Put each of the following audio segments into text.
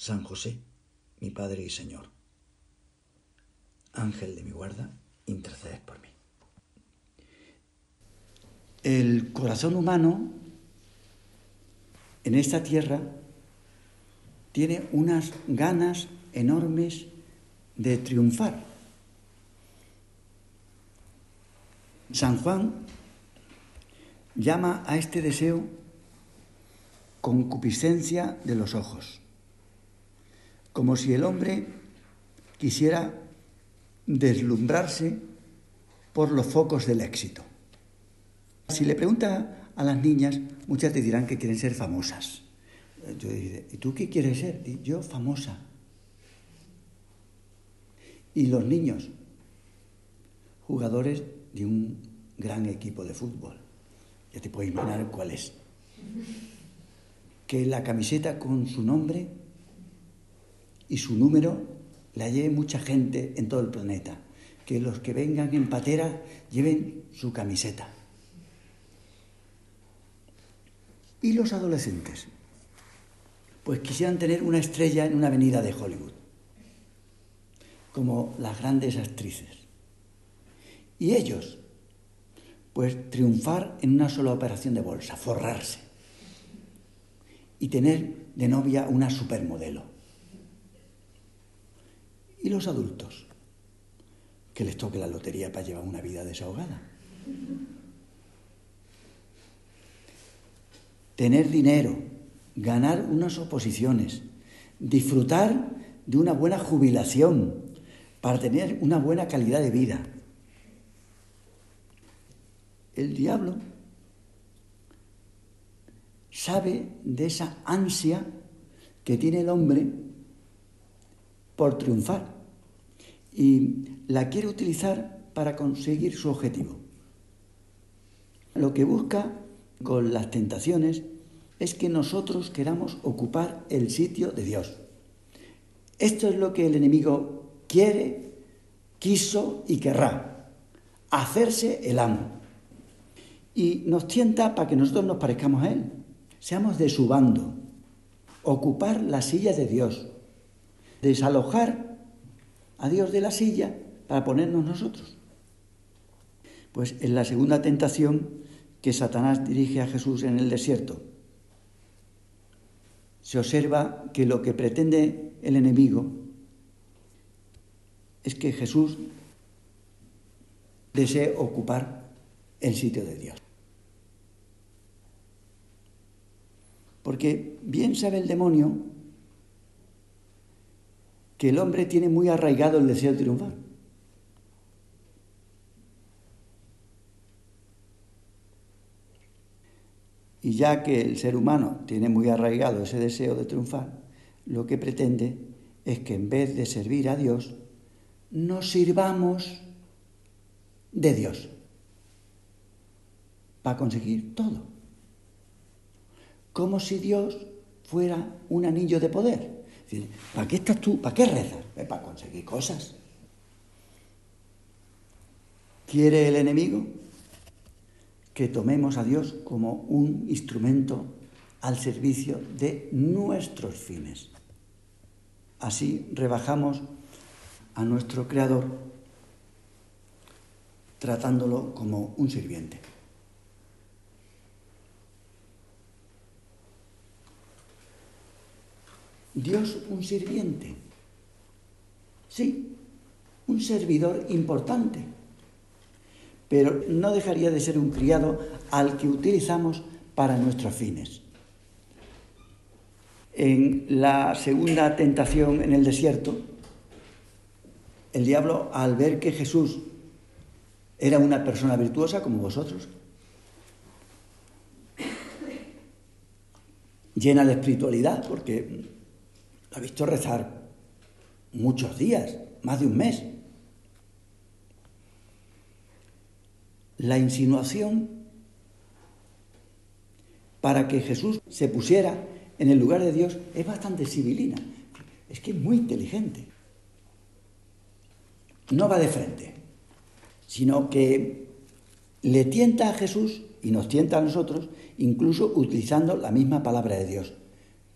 San José, mi Padre y Señor. Ángel de mi guarda, intercedes por mí. El corazón humano en esta tierra tiene unas ganas enormes de triunfar. San Juan llama a este deseo concupiscencia de los ojos como si el hombre quisiera deslumbrarse por los focos del éxito. Si le pregunta a las niñas, muchas te dirán que quieren ser famosas. Yo diré, ¿y tú qué quieres ser? Yo famosa. Y los niños, jugadores de un gran equipo de fútbol. Ya te puedes imaginar cuál es. Que la camiseta con su nombre y su número la lleve mucha gente en todo el planeta. Que los que vengan en patera lleven su camiseta. ¿Y los adolescentes? Pues quisieran tener una estrella en una avenida de Hollywood, como las grandes actrices. Y ellos, pues triunfar en una sola operación de bolsa, forrarse y tener de novia una supermodelo. ¿Y los adultos? Que les toque la lotería para llevar una vida desahogada. Tener dinero, ganar unas oposiciones, disfrutar de una buena jubilación para tener una buena calidad de vida. El diablo sabe de esa ansia que tiene el hombre por triunfar y la quiere utilizar para conseguir su objetivo. Lo que busca con las tentaciones es que nosotros queramos ocupar el sitio de Dios. Esto es lo que el enemigo quiere, quiso y querrá, hacerse el amo. Y nos tienta para que nosotros nos parezcamos a Él, seamos de su bando, ocupar la silla de Dios, desalojar a Dios de la silla para ponernos nosotros. Pues en la segunda tentación que Satanás dirige a Jesús en el desierto, se observa que lo que pretende el enemigo es que Jesús desee ocupar el sitio de Dios. Porque bien sabe el demonio que el hombre tiene muy arraigado el deseo de triunfar. Y ya que el ser humano tiene muy arraigado ese deseo de triunfar, lo que pretende es que en vez de servir a Dios, nos sirvamos de Dios para conseguir todo. Como si Dios fuera un anillo de poder ¿para qué estás tú? ¿Para qué rezas? Para conseguir cosas. ¿Quiere el enemigo que tomemos a Dios como un instrumento al servicio de nuestros fines? Así rebajamos a nuestro Creador tratándolo como un sirviente. Dios un sirviente. Sí, un servidor importante. Pero no dejaría de ser un criado al que utilizamos para nuestros fines. En la segunda tentación en el desierto, el diablo, al ver que Jesús era una persona virtuosa como vosotros, llena de espiritualidad, porque Lo ha visto rezar muchos días, más de un mes. La insinuación para que Jesús se pusiera en el lugar de Dios es bastante civilina. Es que es muy inteligente. No va de frente, sino que le tienta a Jesús y nos tienta a nosotros, incluso utilizando la misma palabra de Dios.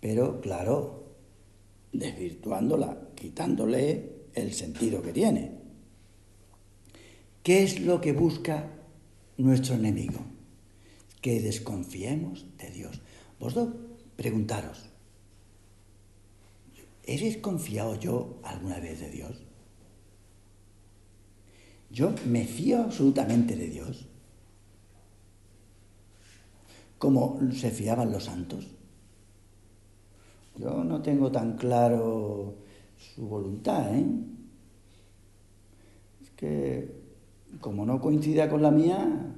Pero, claro, desvirtuándola, quitándole el sentido que tiene. ¿Qué es lo que busca nuestro enemigo? Que desconfiemos de Dios. Vosotros preguntaros, ¿he desconfiado yo alguna vez de Dios? Yo me fío absolutamente de Dios, como se fiaban los santos. Yo no tengo tan claro su voluntad, ¿eh? Es que como no coincida con la mía,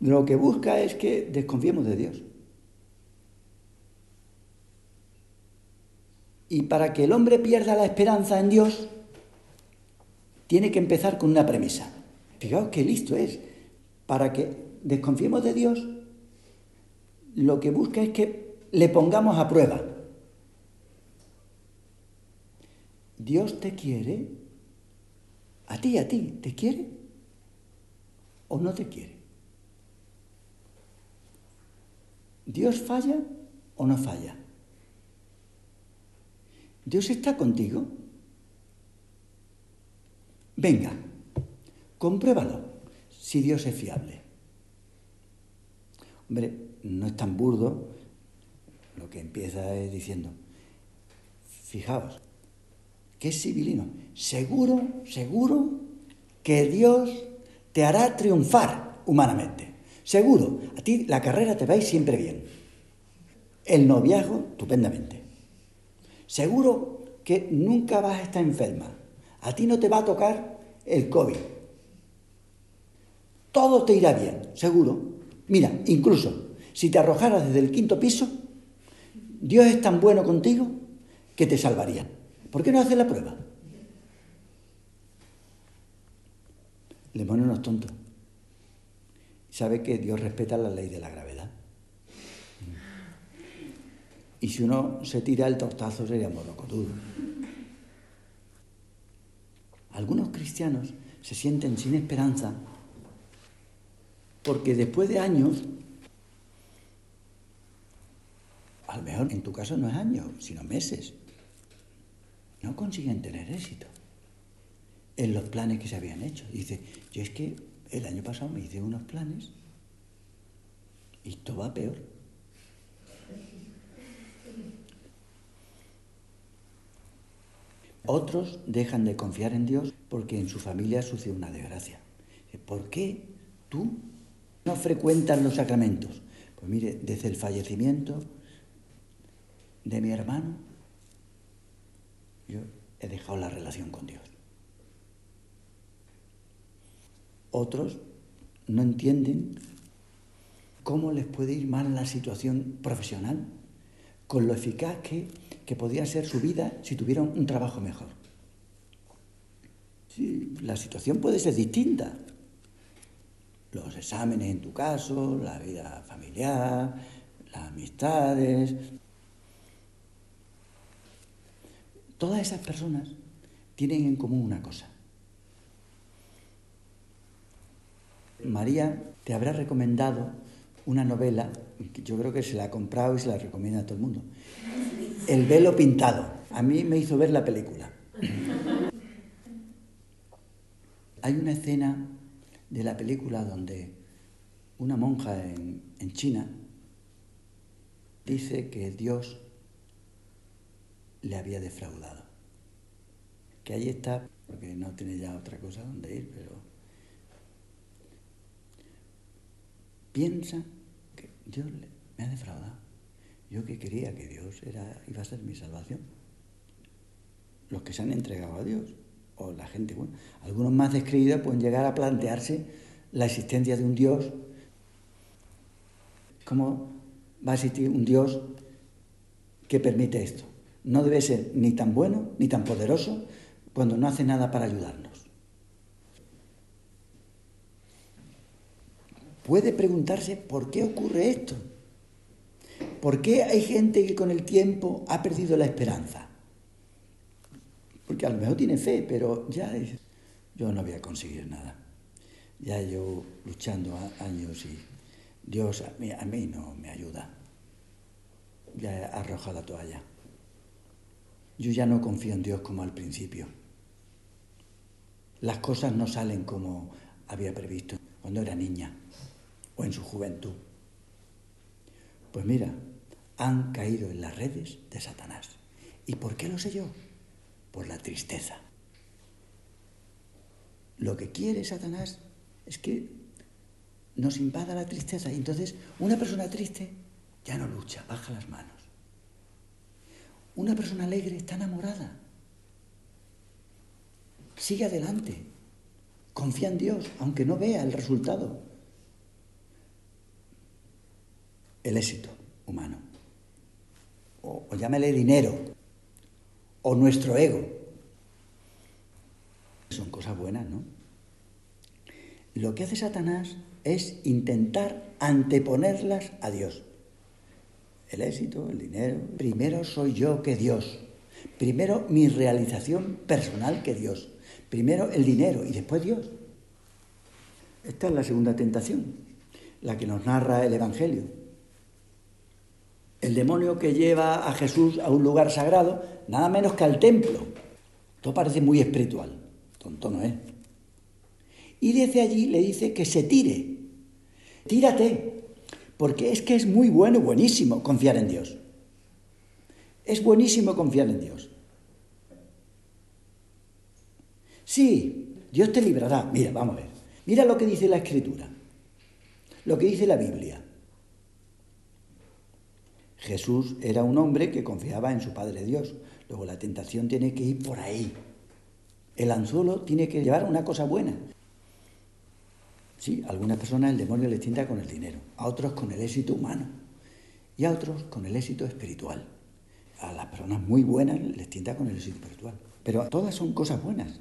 lo que busca es que desconfiemos de Dios. Y para que el hombre pierda la esperanza en Dios, tiene que empezar con una premisa. Fijaos qué listo es. Para que desconfiemos de Dios, lo que busca es que le pongamos a prueba. Dios te quiere, a ti, a ti, ¿te quiere o no te quiere? ¿Dios falla o no falla? ¿Dios está contigo? Venga, compruébalo si Dios es fiable. Hombre, no es tan burdo, lo que empieza es diciendo, fijaos, que es civilino, seguro, seguro que Dios te hará triunfar humanamente. Seguro, a ti la carrera te va a ir siempre bien. El noviazgo, estupendamente. Seguro que nunca vas a estar enferma. A ti no te va a tocar el COVID. Todo te irá bien, seguro. Mira, incluso si te arrojaras desde el quinto piso, Dios es tan bueno contigo que te salvaría. ¿Por qué no haces la prueba? Le pone unos tontos. Sabe que Dios respeta la ley de la gravedad. Y si uno se tira el tortazo sería duro. Algunos cristianos se sienten sin esperanza porque después de años a lo mejor en tu caso no es años, sino meses, no consiguen tener éxito en los planes que se habían hecho. Dice, yo es que el año pasado me hice unos planes y todo va peor. Otros dejan de confiar en Dios porque en su familia sucede una desgracia. ¿Por qué tú no frecuentas los sacramentos? Pues mire, desde el fallecimiento de mi hermano, yo he dejado la relación con Dios. Otros no entienden cómo les puede ir mal la situación profesional, con lo eficaz que, que podría ser su vida si tuvieran un trabajo mejor. La situación puede ser distinta. Los exámenes en tu caso, la vida familiar, las amistades, Todas esas personas tienen en común una cosa. María te habrá recomendado una novela, que yo creo que se la ha comprado y se la recomienda a todo el mundo. El velo pintado. A mí me hizo ver la película. Hay una escena de la película donde una monja en, en China dice que Dios le había defraudado. Que ahí está, porque no tiene ya otra cosa donde ir, pero piensa que Dios me ha defraudado. Yo que quería que Dios era, iba a ser mi salvación. Los que se han entregado a Dios, o la gente, bueno, algunos más descreídos pueden llegar a plantearse la existencia de un Dios como va a existir un Dios que permite esto. No debe ser ni tan bueno ni tan poderoso cuando no hace nada para ayudarnos. Puede preguntarse por qué ocurre esto. ¿Por qué hay gente que con el tiempo ha perdido la esperanza? Porque a lo mejor tiene fe, pero ya yo no voy a conseguir nada. Ya yo luchando años y Dios a mí, no me ayuda. Ya he arrojado la toalla. Yo ya no confío en Dios como al principio. Las cosas no salen como había previsto cuando era niña o en su juventud. Pues mira, han caído en las redes de Satanás. ¿Y por qué lo sé yo? Por la tristeza. Lo que quiere Satanás es que nos invada la tristeza. Y entonces una persona triste ya no lucha, baja las manos. Una persona alegre está enamorada. Sigue adelante. Confía en Dios, aunque no vea el resultado. El éxito humano. O, llámale dinero. O nuestro ego. Son cosas buenas, ¿no? Lo que hace Satanás es intentar anteponerlas a Dios. El éxito, el dinero. Primero soy yo que Dios. Primero mi realización personal que Dios. Primero el dinero y después Dios. Esta es la segunda tentación, la que nos narra el Evangelio. El demonio que lleva a Jesús a un lugar sagrado, nada menos que al templo. Todo parece muy espiritual. Tonto no es. Y desde allí le dice que se tire. Tírate, porque es que es muy bueno, buenísimo confiar en Dios. Es buenísimo confiar en Dios. Sí, Dios te librará. Mira, vamos a ver. Mira lo que dice la Escritura, lo que dice la Biblia. Jesús era un hombre que confiaba en su Padre Dios. Luego la tentación tiene que ir por ahí. El anzuelo tiene que llevar una cosa buena. Sí, a algunas personas el demonio les tienta con el dinero, a otros con el éxito humano y a otros con el éxito espiritual. A las personas muy buenas les tienta con el éxito espiritual. Pero todas son cosas buenas.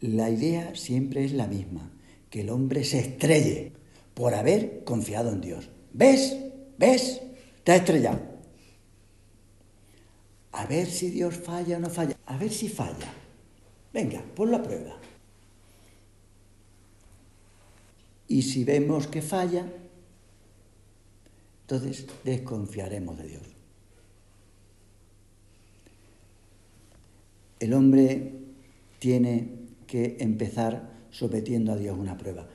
La idea siempre es la misma, que el hombre se estrelle por haber confiado en Dios. ¿Ves? ¿Ves? Te has estrellado. A ver si Dios falla o no falla. A ver si falla. Venga, pon la prueba. Y si vemos que falla, entonces desconfiaremos de Dios. El hombre tiene que empezar sometiendo a Dios una prueba.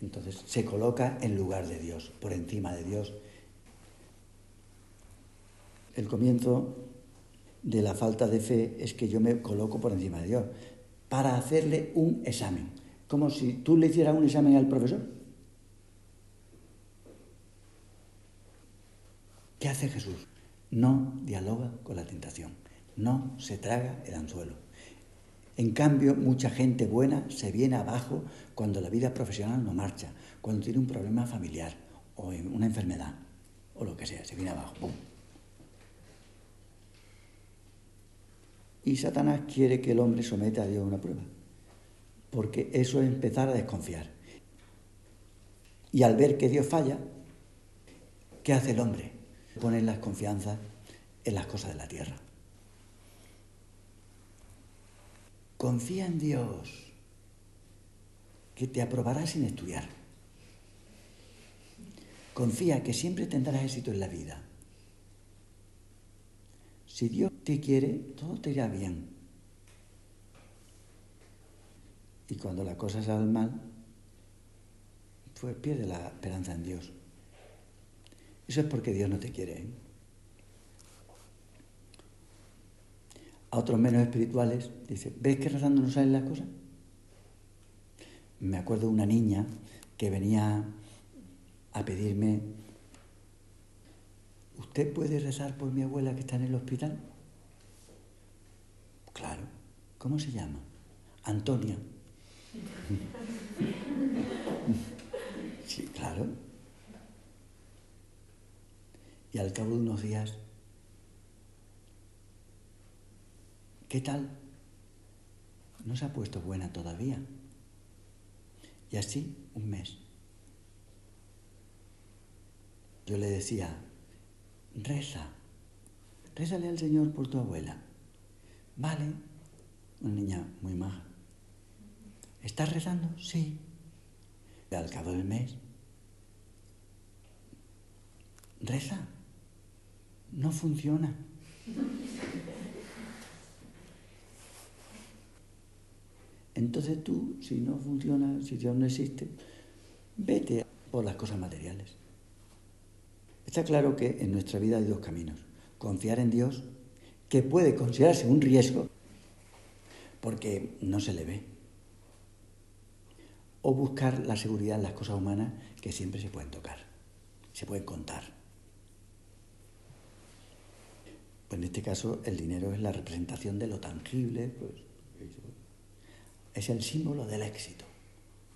Entonces se coloca en lugar de Dios, por encima de Dios. El comienzo de la falta de fe es que yo me coloco por encima de Dios para hacerle un examen como si tú le hicieras un examen al profesor. ¿Qué hace Jesús? No dialoga con la tentación, no se traga el anzuelo. En cambio, mucha gente buena se viene abajo cuando la vida profesional no marcha, cuando tiene un problema familiar o una enfermedad o lo que sea, se viene abajo. Y Satanás quiere que el hombre someta a Dios a una prueba porque eso es empezar a desconfiar. Y al ver que Dios falla, ¿qué hace el hombre? Pone las confianzas en las cosas de la tierra. Confía en Dios, que te aprobará sin estudiar. Confía que siempre tendrás éxito en la vida. Si Dios te quiere, todo te irá bien. Y cuando la cosa sale mal, pues pierde la esperanza en Dios. Eso es porque Dios no te quiere. ¿eh? A otros menos espirituales, dice, ¿ves que rezando no salen las cosas? Me acuerdo de una niña que venía a pedirme, ¿usted puede rezar por mi abuela que está en el hospital? Claro. ¿Cómo se llama? Antonia. Sí, claro. Y al cabo de unos días, ¿qué tal? No se ha puesto buena todavía. Y así un mes. Yo le decía, reza, rézale al Señor por tu abuela. Vale, una niña muy maja. ¿Estás rezando? Sí. Al cabo del mes, reza. No funciona. Entonces tú, si no funciona, si Dios no existe, vete por las cosas materiales. Está claro que en nuestra vida hay dos caminos. Confiar en Dios, que puede considerarse un riesgo, porque no se le ve. O buscar la seguridad en las cosas humanas que siempre se pueden tocar, se pueden contar. Pues en este caso el dinero es la representación de lo tangible, pues, es el símbolo del éxito.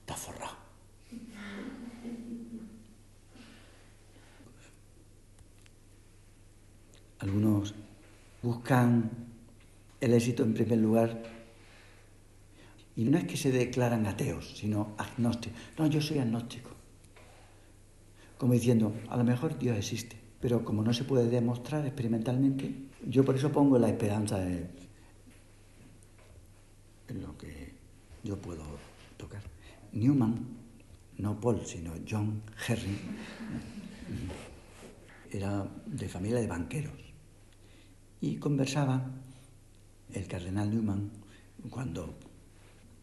Está forrado. Algunos buscan el éxito en primer lugar y no es que se declaran ateos, sino agnósticos. No, yo soy agnóstico. Como diciendo, a lo mejor Dios existe, pero como no se puede demostrar experimentalmente, yo por eso pongo la esperanza en, lo que yo puedo tocar. Newman, no Paul, sino John Henry, era de familia de banqueros y conversaba el cardenal Newman cuando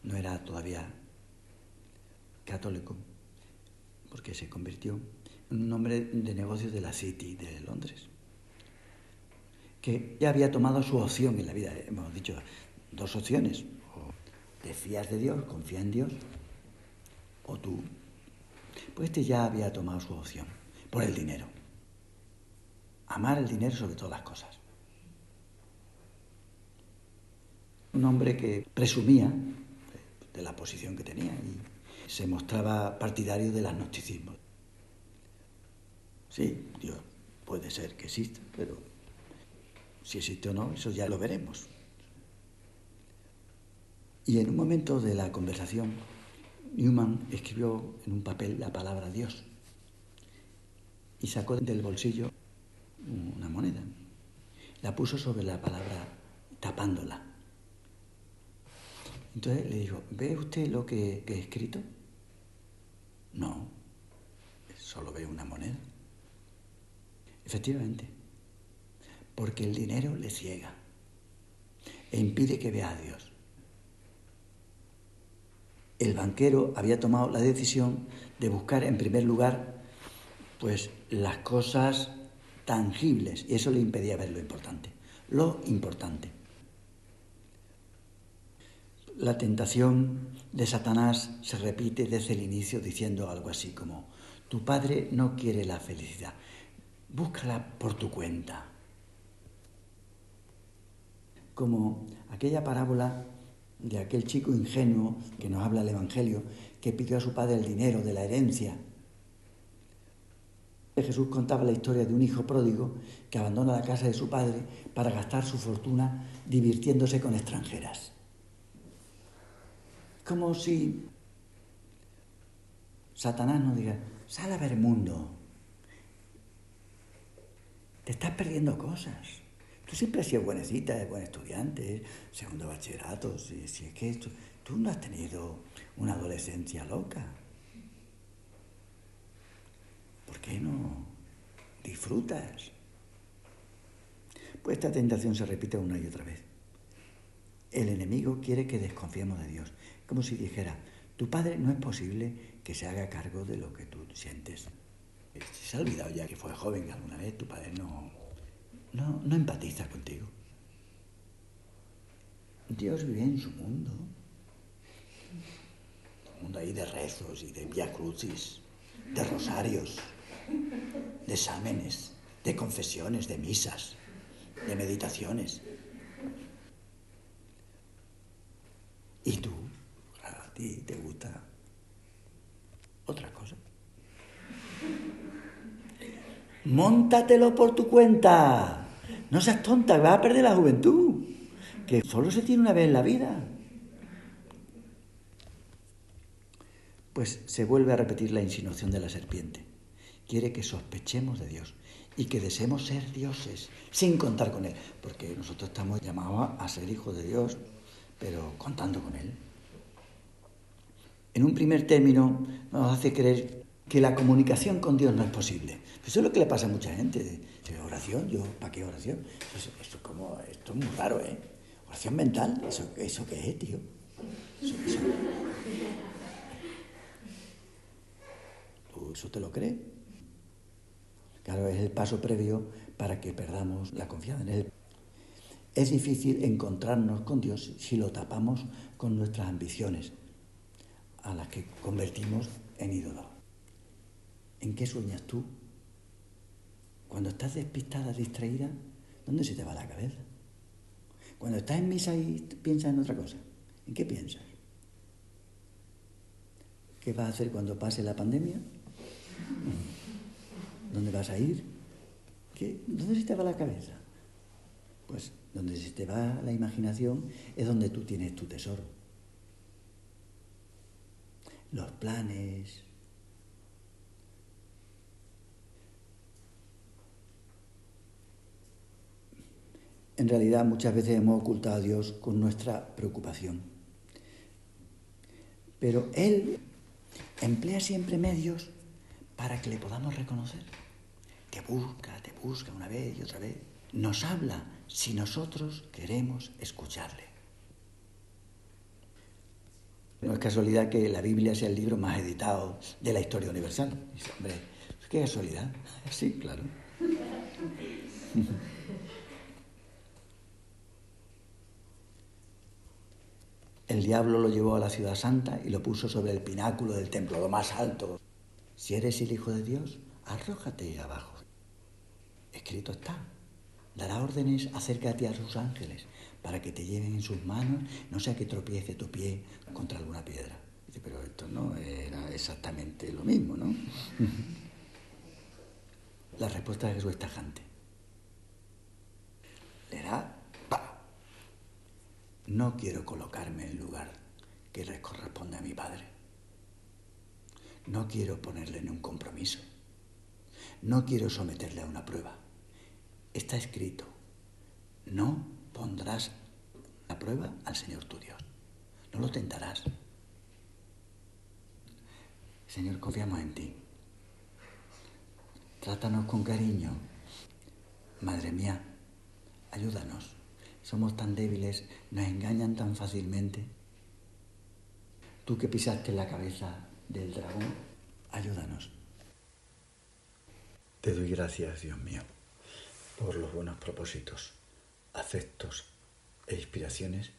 no era todavía católico, porque se convirtió en un hombre de negocios de la City de Londres, que ya había tomado su opción en la vida, hemos dicho dos opciones, o te fías de Dios, confía en Dios, o tú, pues este ya había tomado su opción por el dinero, amar el dinero sobre todas las cosas. un hombre que presumía de la posición que tenía y se mostraba partidario del agnosticismo. Sí, Dios puede ser que exista, pero si existe o no, eso ya lo veremos. Y en un momento de la conversación, Newman escribió en un papel la palabra Dios y sacó del bolsillo una moneda. La puso sobre la palabra tapándola. Entonces le digo, ¿ve usted lo que, he escrito? No, solo veo una moneda. Efectivamente, porque el dinero le ciega e impide que vea a Dios. El banquero había tomado la decisión de buscar en primer lugar pues las cosas tangibles y eso le impedía ver lo importante, lo importante. La tentación de Satanás se repite desde el inicio diciendo algo así como, tu padre no quiere la felicidad, búscala por tu cuenta. Como aquella parábola de aquel chico ingenuo que nos habla el Evangelio, que pidió a su padre el dinero de la herencia. Jesús contaba la historia de un hijo pródigo que abandona la casa de su padre para gastar su fortuna divirtiéndose con extranjeras como si Satanás nos diga, sal a ver el mundo. Te estás perdiendo cosas. Tú siempre has sido buenecita, buen estudiante, segundo bachillerato, si, es que tú no has tenido una adolescencia loca. ¿Por qué no disfrutas? Pues esta tentación se repite una y otra vez. El enemigo quiere que desconfiemos de Dios como si dijera, tu padre no es posible que se haga cargo de lo que tú sientes. Se ha olvidado ya que fue joven alguna vez, tu padre no, no, no empatiza contigo. Dios vive en su mundo. Un mundo ahí de rezos y de via crucis, de rosarios, de exámenes, de confesiones, de misas, de meditaciones. ¿Y tú? Ti te gusta otra cosa. Móntatelo por tu cuenta. No seas tonta, vas a perder la juventud. Que solo se tiene una vez en la vida. Pues se vuelve a repetir la insinuación de la serpiente. Quiere que sospechemos de Dios y que deseemos ser dioses sin contar con Él. Porque nosotros estamos llamados a ser hijos de Dios, pero contando con Él. En un primer término nos hace creer que la comunicación con Dios no es posible. Eso es lo que le pasa a mucha gente. Oración, yo, ¿para qué oración? Eso, es como, esto es muy raro, ¿eh? Oración mental, ¿eso, eso qué es, tío? ¿Tú eso te lo crees? Claro, es el paso previo para que perdamos la confianza en Él. Es difícil encontrarnos con Dios si lo tapamos con nuestras ambiciones, a las que convertimos en ídolos. ¿En qué sueñas tú? Cuando estás despistada, distraída, ¿dónde se te va la cabeza? Cuando estás en misa y piensas en otra cosa, ¿en qué piensas? ¿Qué vas a hacer cuando pase la pandemia? ¿Dónde vas a ir? ¿Qué? ¿Dónde se te va la cabeza? Pues donde se te va la imaginación es donde tú tienes tu tesoro. Los planes, en realidad muchas veces hemos ocultado a Dios con nuestra preocupación. Pero Él emplea siempre medios para que le podamos reconocer. Te busca, te busca una vez y otra vez. Nos habla si nosotros queremos escucharle. No es casualidad que la Biblia sea el libro más editado de la historia universal. Dice, hombre, qué casualidad. Sí, claro. El diablo lo llevó a la ciudad santa y lo puso sobre el pináculo del templo, lo más alto. Si eres el Hijo de Dios, arrójate abajo. Escrito está. Dará órdenes acércate a sus ángeles para que te lleven en sus manos, no sea que tropiece tu pie contra alguna piedra. Dice, pero esto no era exactamente lo mismo, ¿no? La respuesta de Jesús es tajante. Le da no quiero colocarme en el lugar que le corresponde a mi padre. No quiero ponerle en un compromiso. No quiero someterle a una prueba. Está escrito, no pondrás a prueba al Señor tu Dios. No lo tentarás. Señor, confiamos en ti. Trátanos con cariño. Madre mía, ayúdanos somos tan débiles, nos engañan tan fácilmente. Tú que pisaste la cabeza del dragón, ayúdanos. Te doy gracias, Dios mío, por los buenos propósitos, afectos e inspiraciones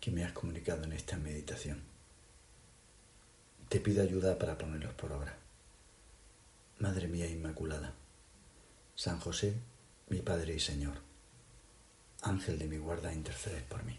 que me has comunicado en esta meditación. Te pido ayuda para ponerlos por obra. Madre mía Inmaculada, San José, mi Padre y Señor Ángel de mi guarda, intercedes por mí.